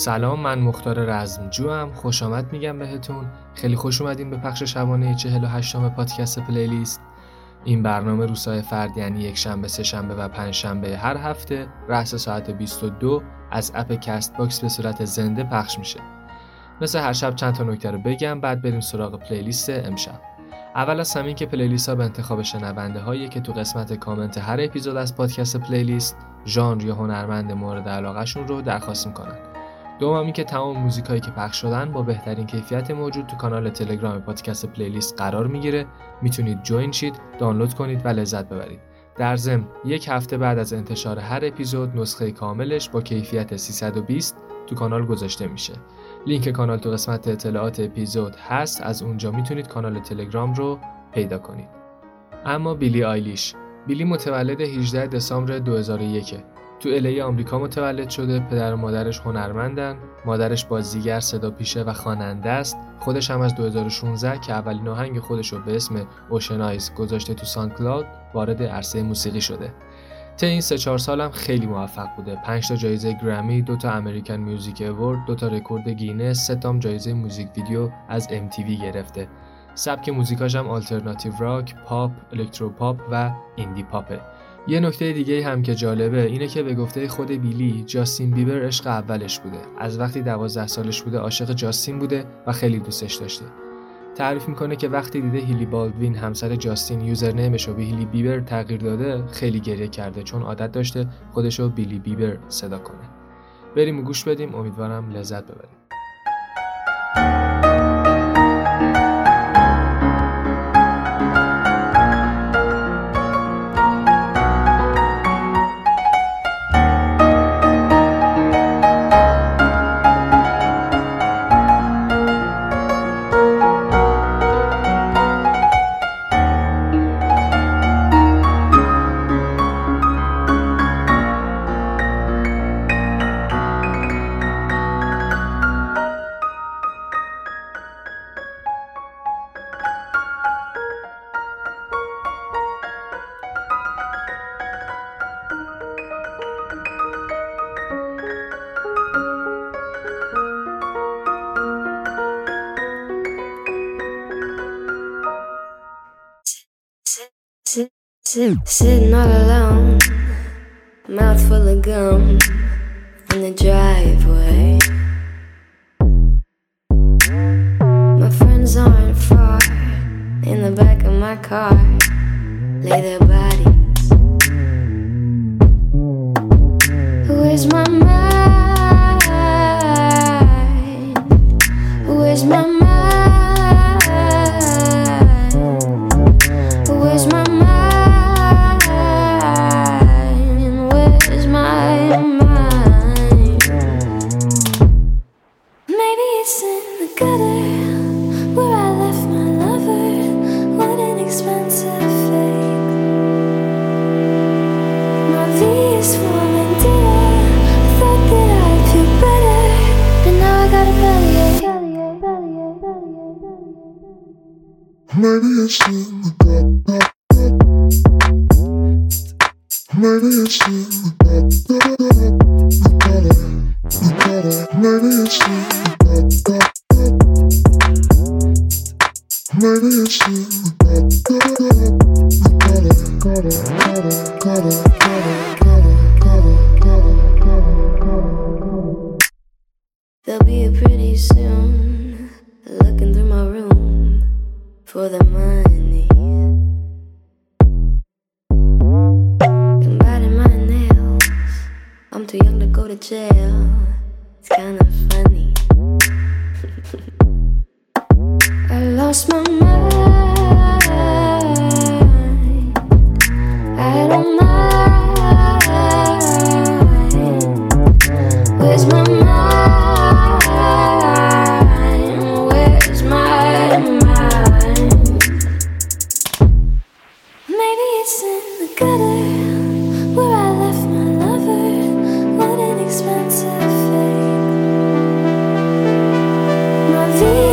سلام من مختار رزمجو هم خوش آمد میگم بهتون. خیلی خوش اومدین به پخش شبانه 48 م پادکست پلیلیست. این برنامه روزهای فرد یعنی یک شنبه سه شنبه و پنج شنبه هر هفته رأس ساعت 22 از اپ کست باکس به صورت زنده پخش میشه. مثل هر شب چند تا نکته رو بگم بعد بریم سراغ پلیلیست امشب. اول از همین که پلیلیست ها به انتخاب شنونده هایی که تو قسمت کامنت هر اپیزود از پادکست پلیلیست ژانر یا هنرمند مورد علاقهشون رو درخواست می‌کنن. دوم اینکه تمام موزیک هایی که پخش شدن با بهترین کیفیت موجود تو کانال تلگرام پادکست پلیلیست قرار می‌گیره. می‌تونید جوین شید دانلود کنید و لذت ببرید. در ضمن یک هفته بعد از انتشار هر اپیزود نسخه کاملش با کیفیت 320 تو کانال گذاشته میشه. لینک کانال تو قسمت اطلاعات اپیزود هست از اونجا می‌تونید کانال تلگرام رو پیدا کنید. اما بیلی آیلیش. بیلی متولد 18 دسامبر 2001 تو الی آمریکا متولد شده پدر و مادرش هنرمندن مادرش بازیگر صدا پیشه و خواننده است. خودش هم از 2016 که اولین آهنگ خودش رو به اسم اوشنایز گذاشته تو سان کلاود وارد عرصه موسیقی شده. طی این سه چهار سالم خیلی موفق بوده. 5 تا جایزه گرمی دو تا امریکن میوزیک اوورد دو تا رکورد گینس سه تا جایزه موزیک ویدیو از MTV گرفته. سبک موزیکاش هم آلترناتیو راک، پاپ، الکترو پاپ و ایندی پاپه یه نکته دیگه هم که جالبه اینه که به گفته خود بیلی جاستین بیبر عشق اولش بوده. از وقتی 12 سالش بوده عاشق جاستین بوده و خیلی دوستش داشته. تعریف می‌کنه که وقتی دیده هیلی بالدوین همسر جاستین یوزرنیمش رو به هیلی بیبر تغییر داده خیلی گریه کرده چون عادت داشته خودش رو بیلی بیبر صدا کنه. بریم و گوش بدیم. امیدوارم لذت ببریم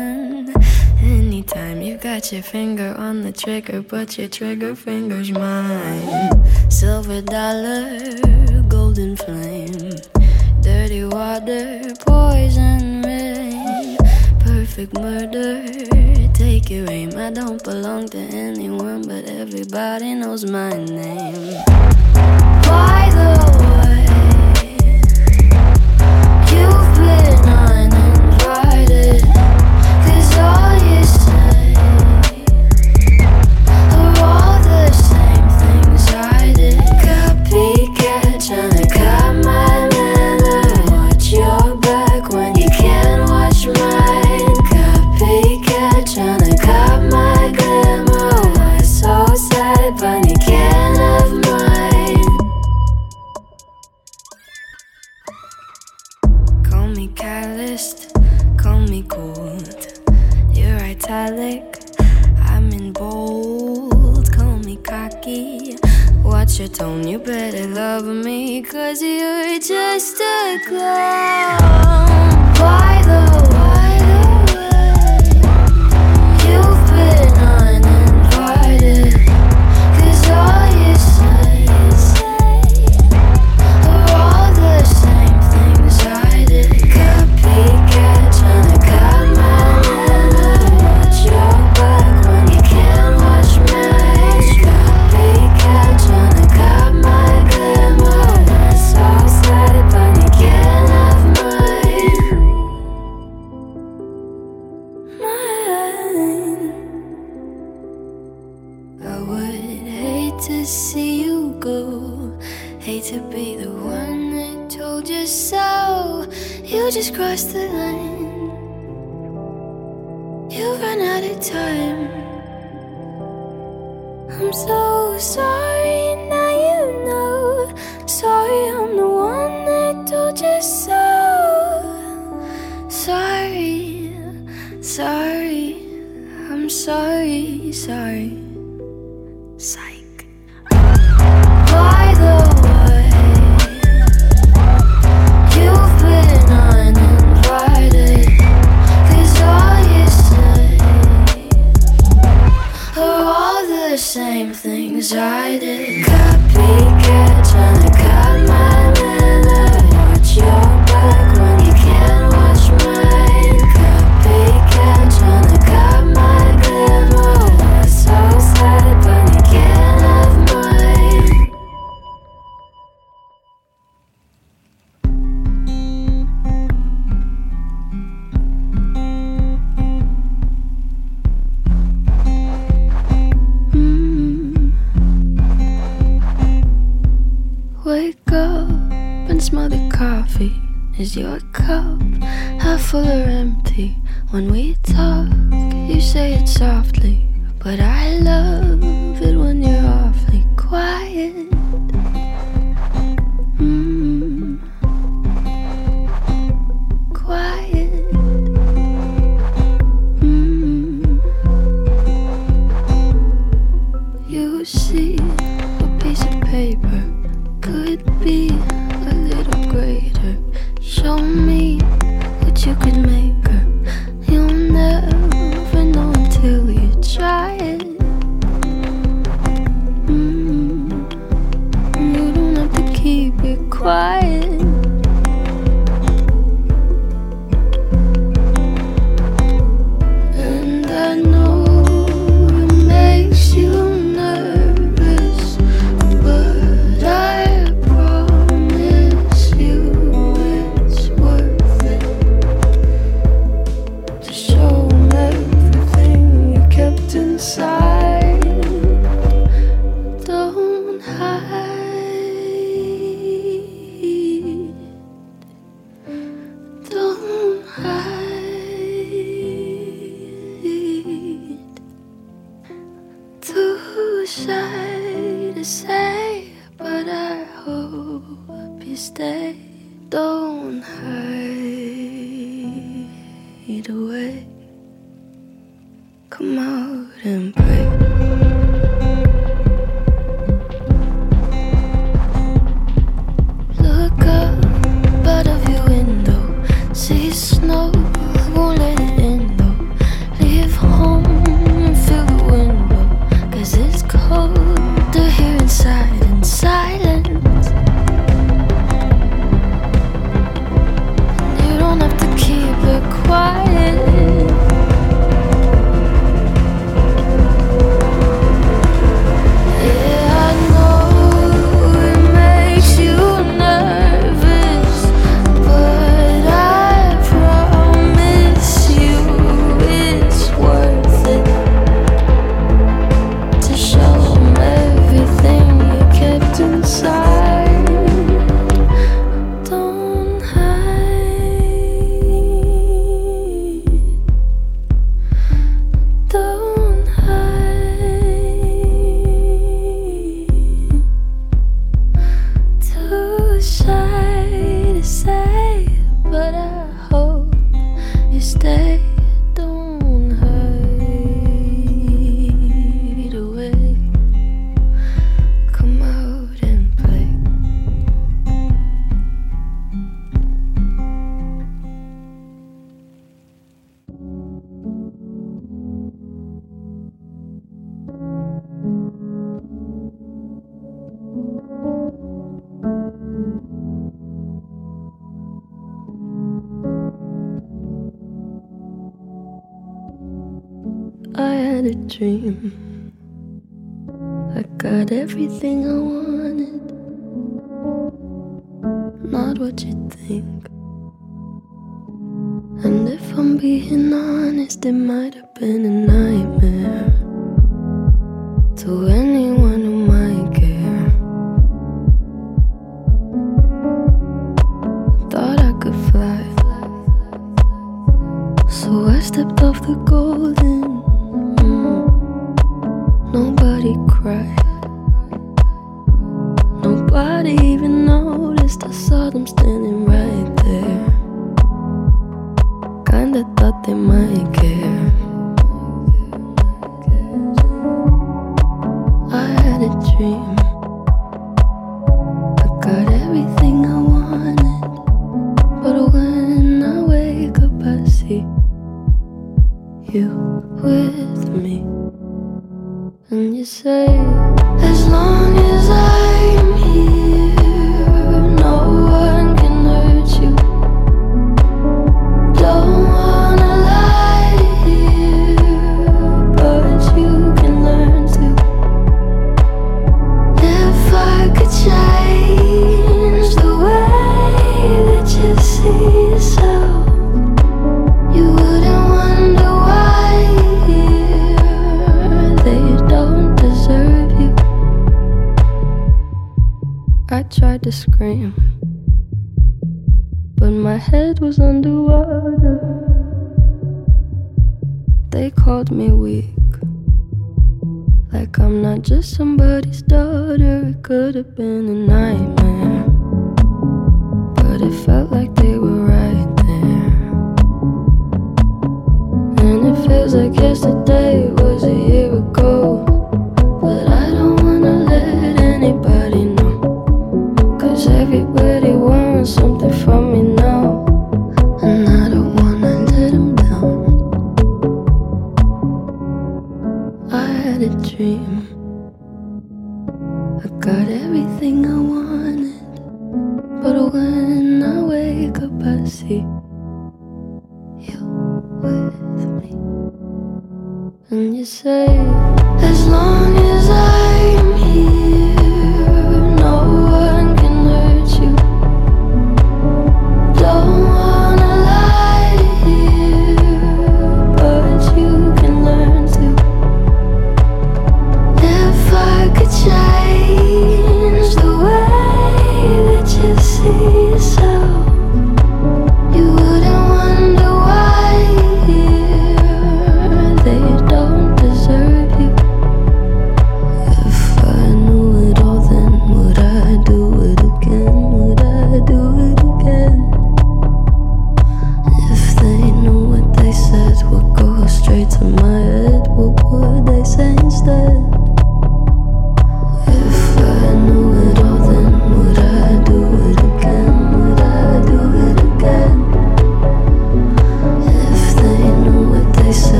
again. Anytime you've got your finger on the trigger, but your trigger finger's mine. Silver dollar, golden flame, dirty water, poison rain, perfect murder. Take your aim. I don't belong to anyone, but everybody knows my name. By the way, you've been uninvited. todo cover me, cause you're just a clown. Cross the line.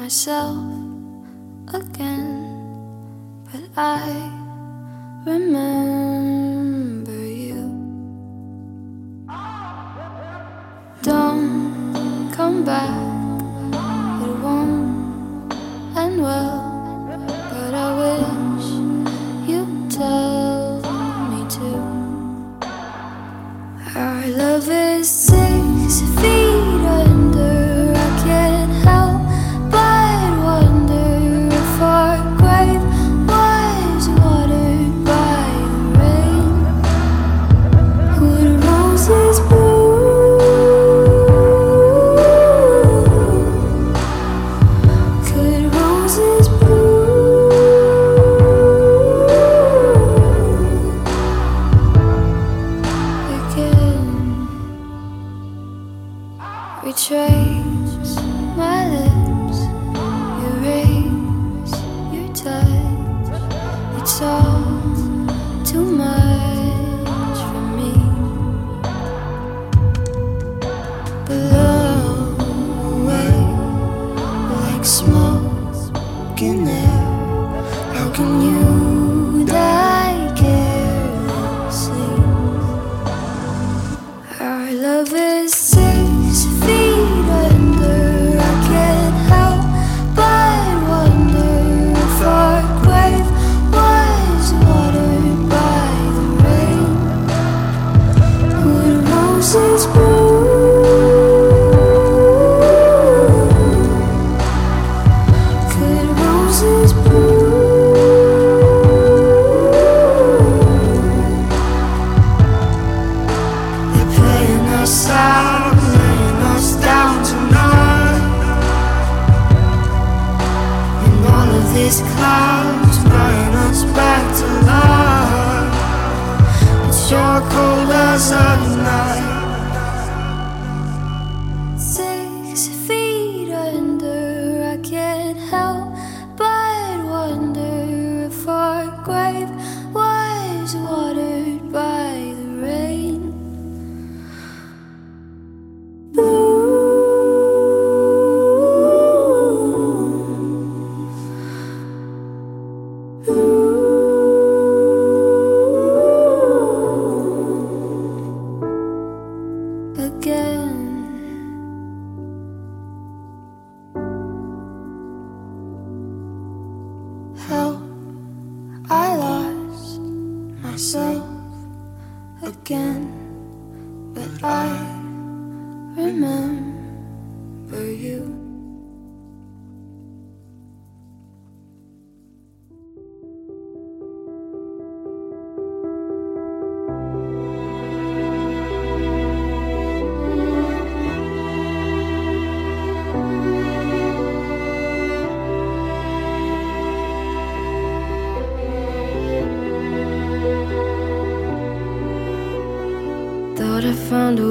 myself again, but I remember.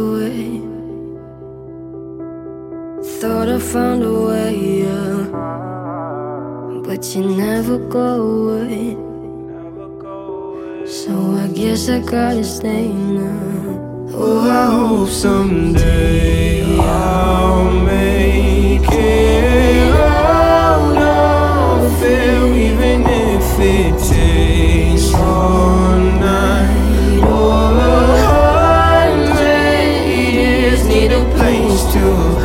away. Thought I found a way, yeah. But you never go away. So I guess I gotta stay now. Oh, I hope someday I'll make. To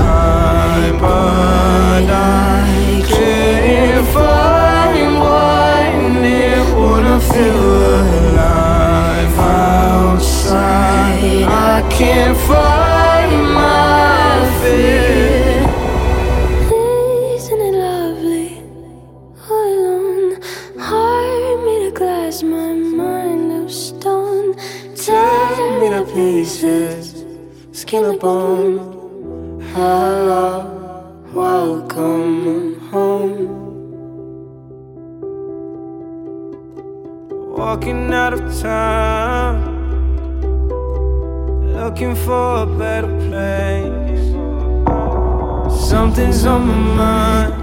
town, looking for a better place. Something's on my mind,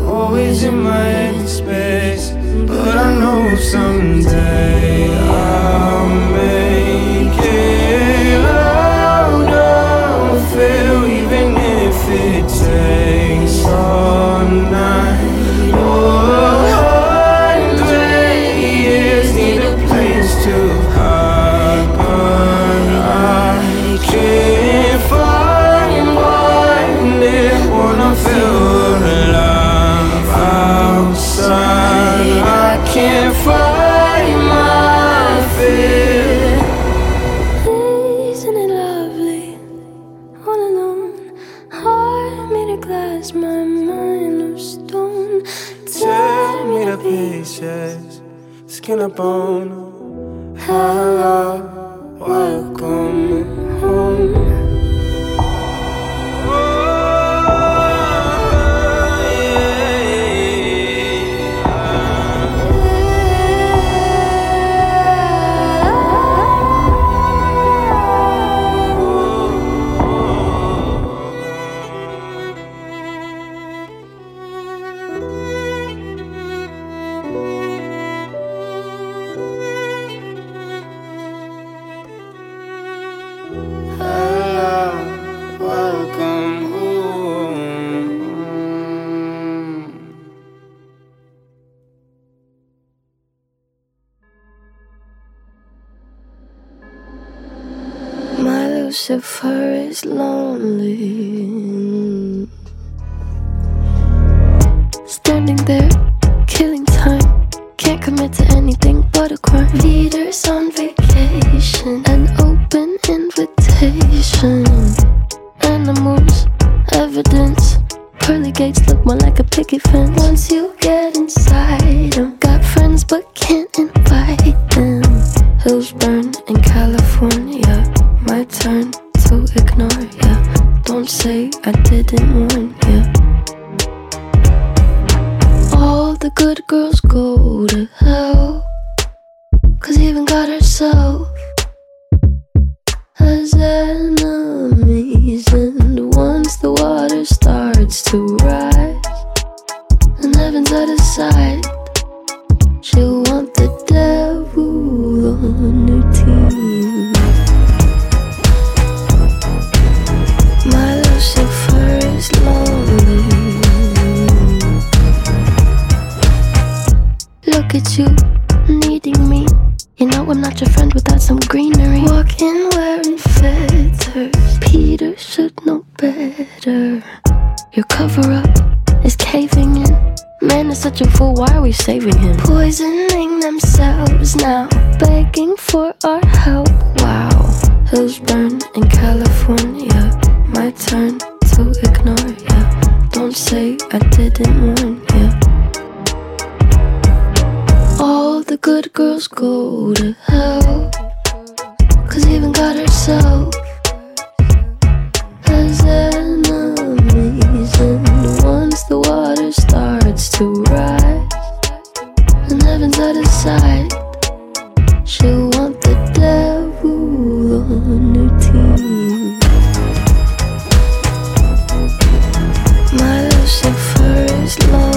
always in my head space. But I know someday I'll make it of here, even if it takes all night I didn't want ya. All the good girls go to hell. Cause even God herself has enemies. And once the water starts to rise, and heaven's out of sight, she'll want the devil on her team. Lonely. Look at you, needing me. You know I'm not your friend without some greenery. Walking wearing feathers. Peter should know better. Your cover up is caving in. Man is such a fool, why are we saving him? Poisoning themselves now, begging for our help. Wow. Hills burn in California. My turn to ignore ya. Don't say I didn't warn ya. All the good girls go to hell. Cause even God herself has enemies. And once the water starts to rise, and heaven's out of sight, she'll want the devil Lucifer is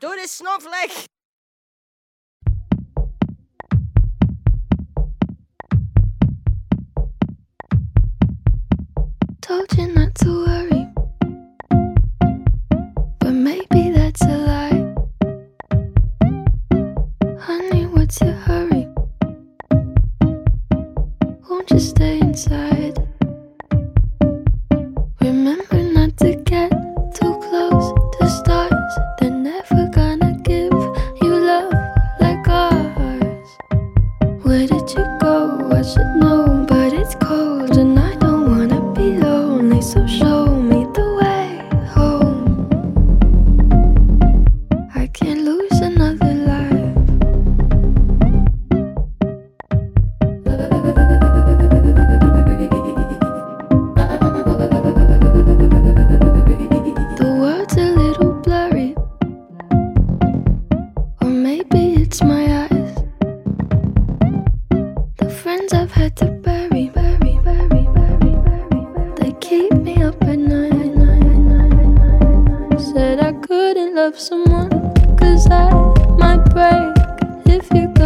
Do this snowflake! Told you not to worry. might break. If you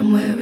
it's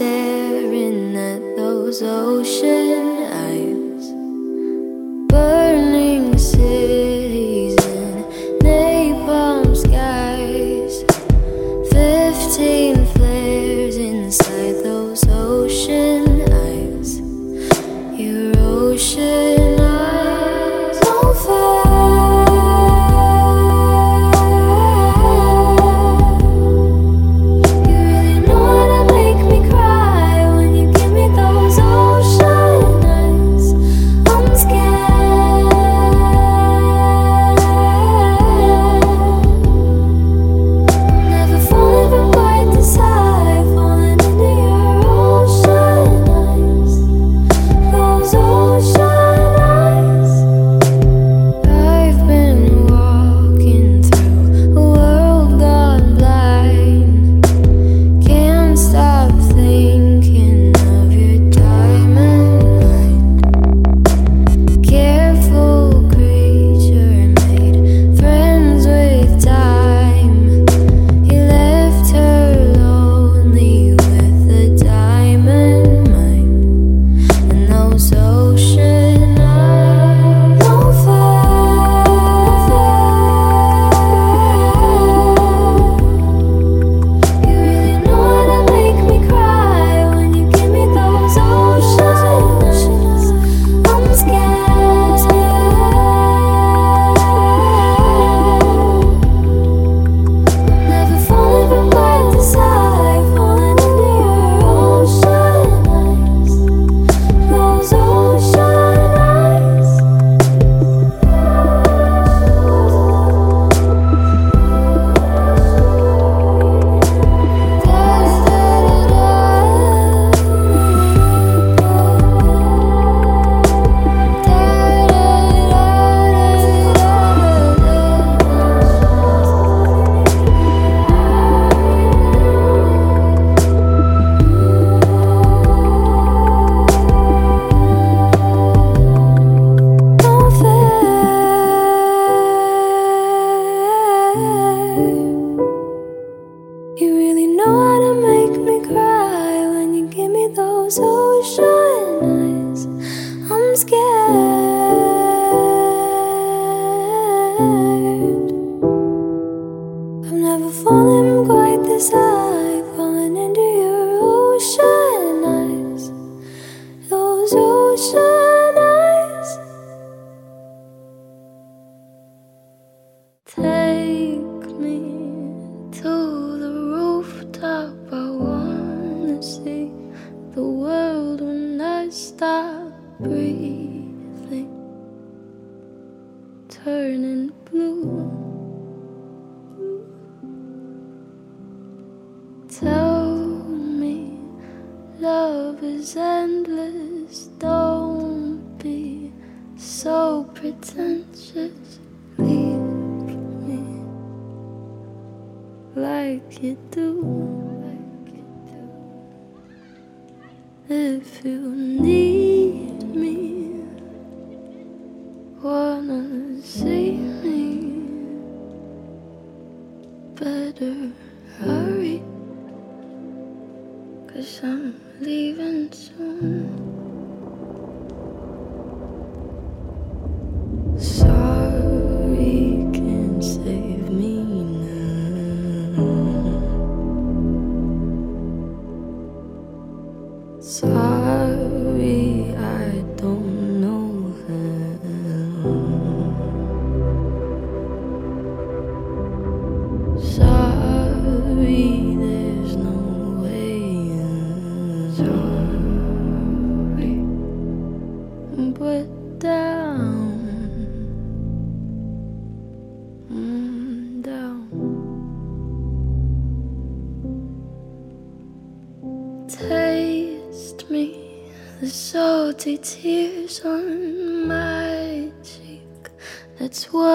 day. so eyes. I'm scared. I've never fallen quite this hard. tears on my cheek. That's what.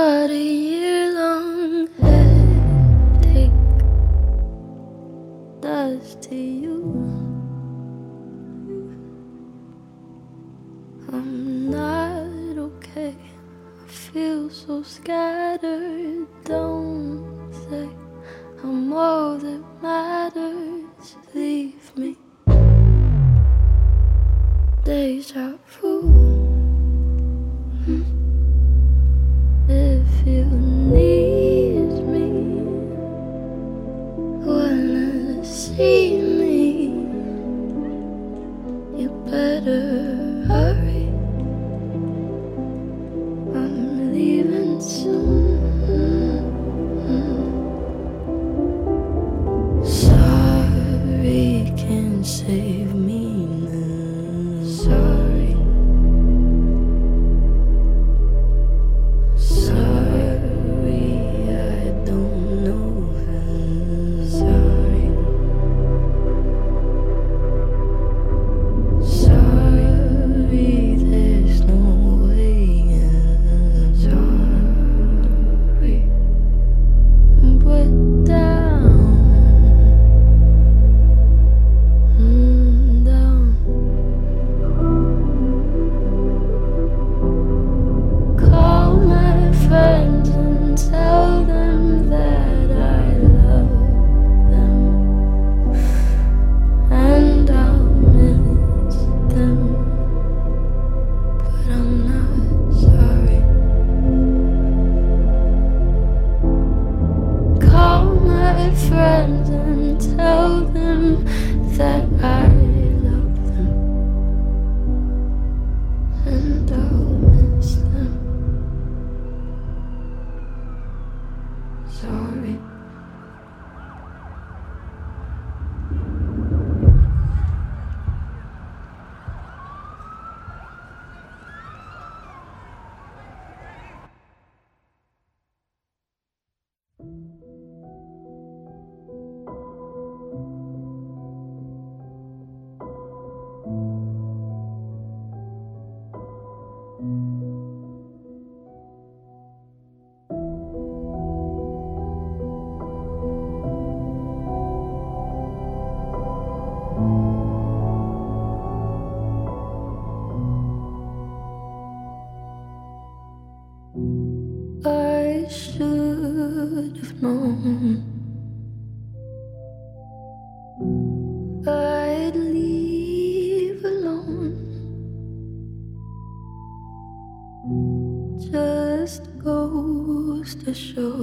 Just goes to show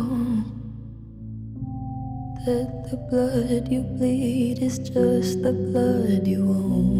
that the blood you bleed is just the blood you own.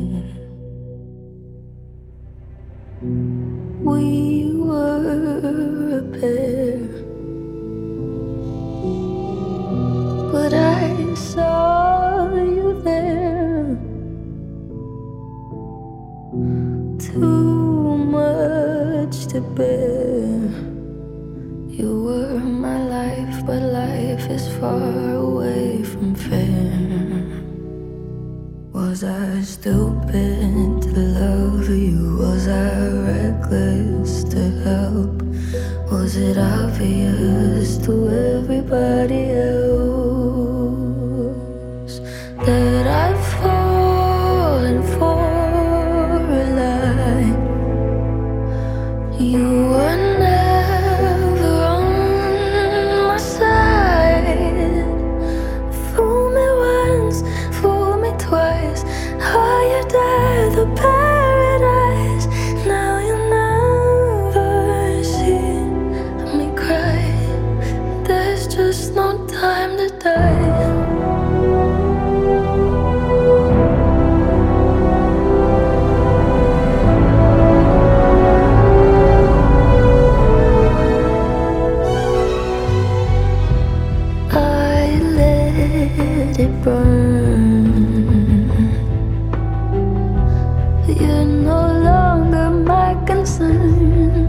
no longer my concern.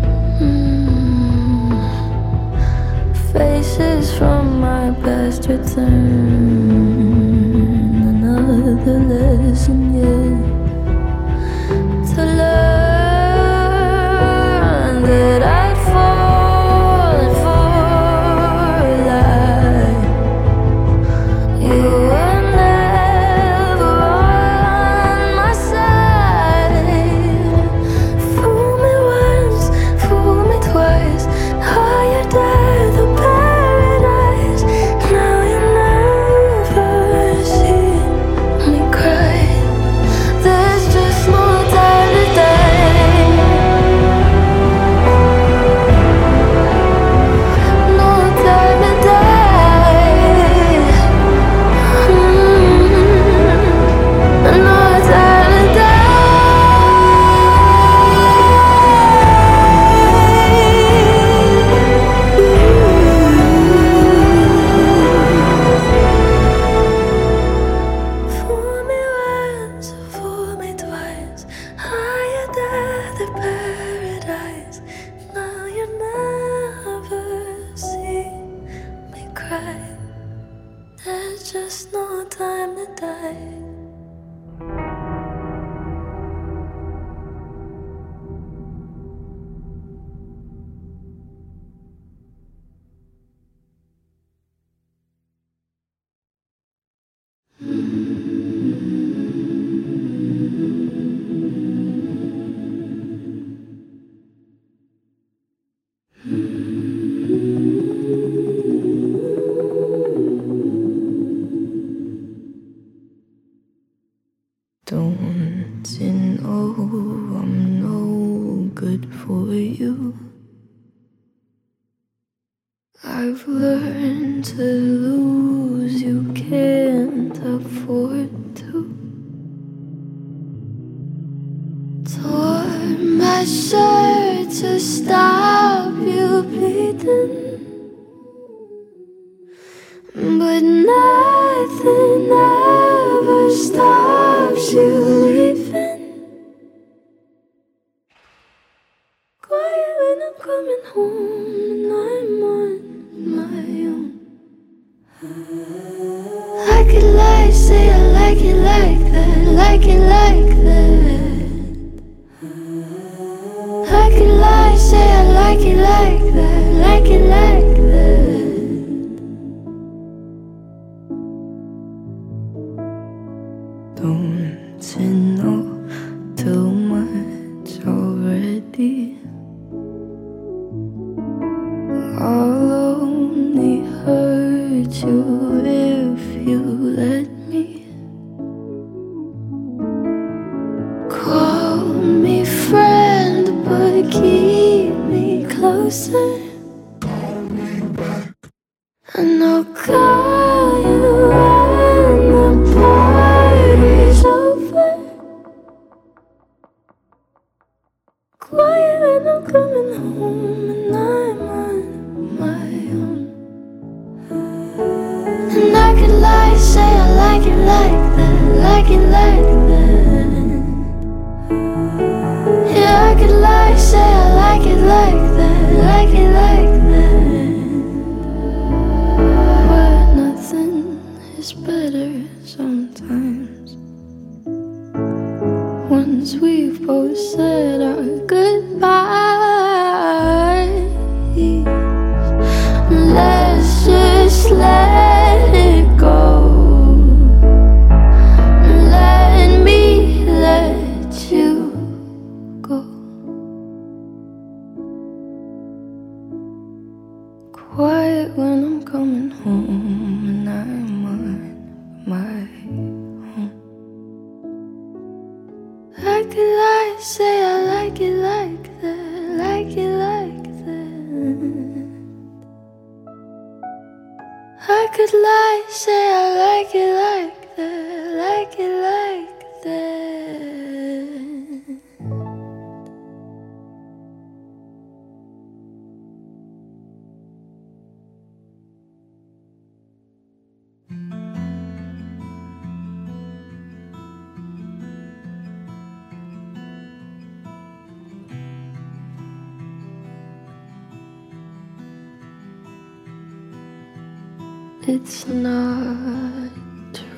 Faces from my past return. Another lesson, yeah.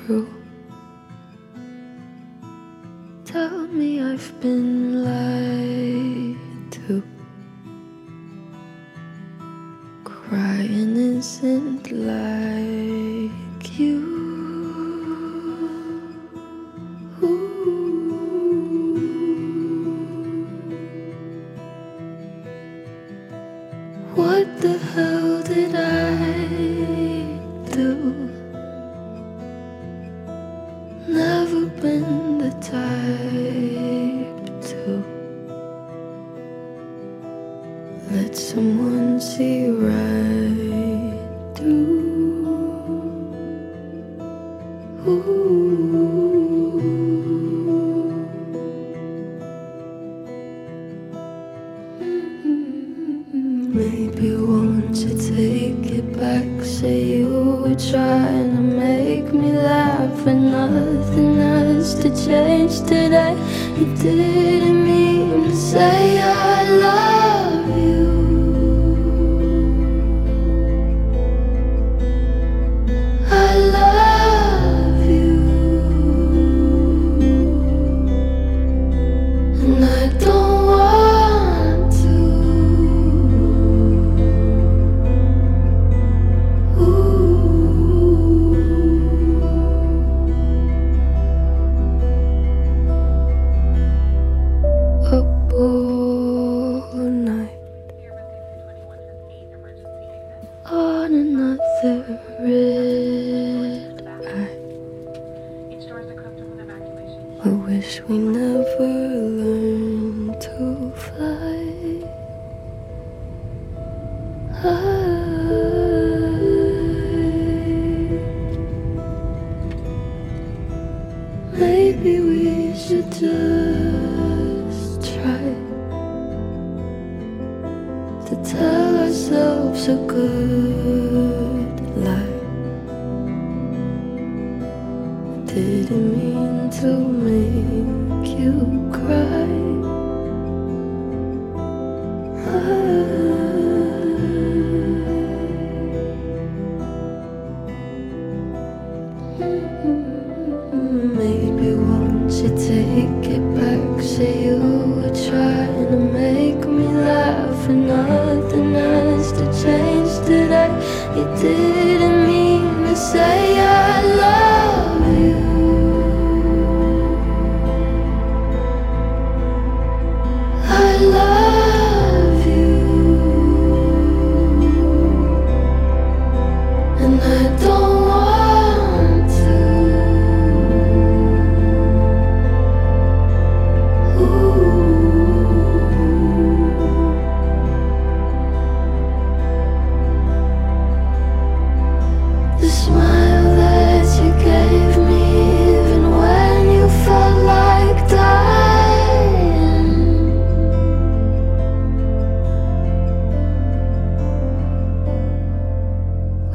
True.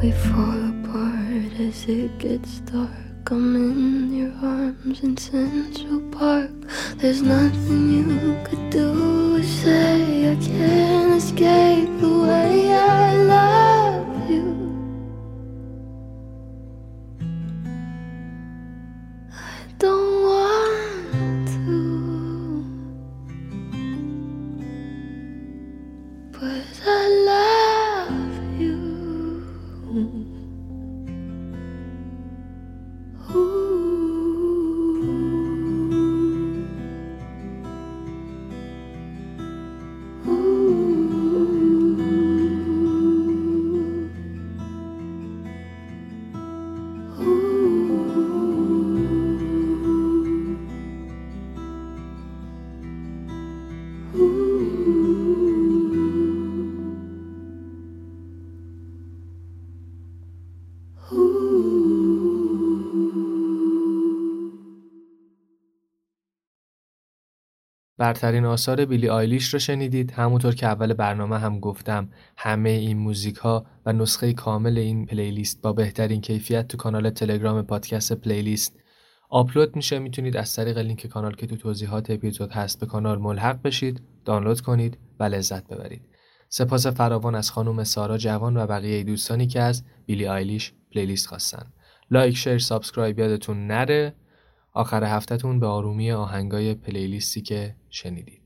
We fall apart as it gets dark. I'm in your arms in Central Park. There's nothing you could do or say. I can't escape the way I love برترین آثار بیلی آیلیش رو شنیدید. همونطور که اول برنامه هم گفتم همه این موزیک ها و نسخه کامل این پلیلیست با بهترین کیفیت تو کانال تلگرام پادکست پلیلیست آپلود میشه. می‌تونید از طریق لینک کانال که تو توضیحات اپیزود هست به کانال ملحق بشید دانلود کنید و لذت ببرید. سپاس فراوان از خانم سارا جوان و بقیه دوستانی که از بیلی آیلیش پلیلیست خواستن. لایک شیر سابسکرایب یادتون نره. آخر هفتهتون به آرومی آهنگای پلیلیستی که شنیدید.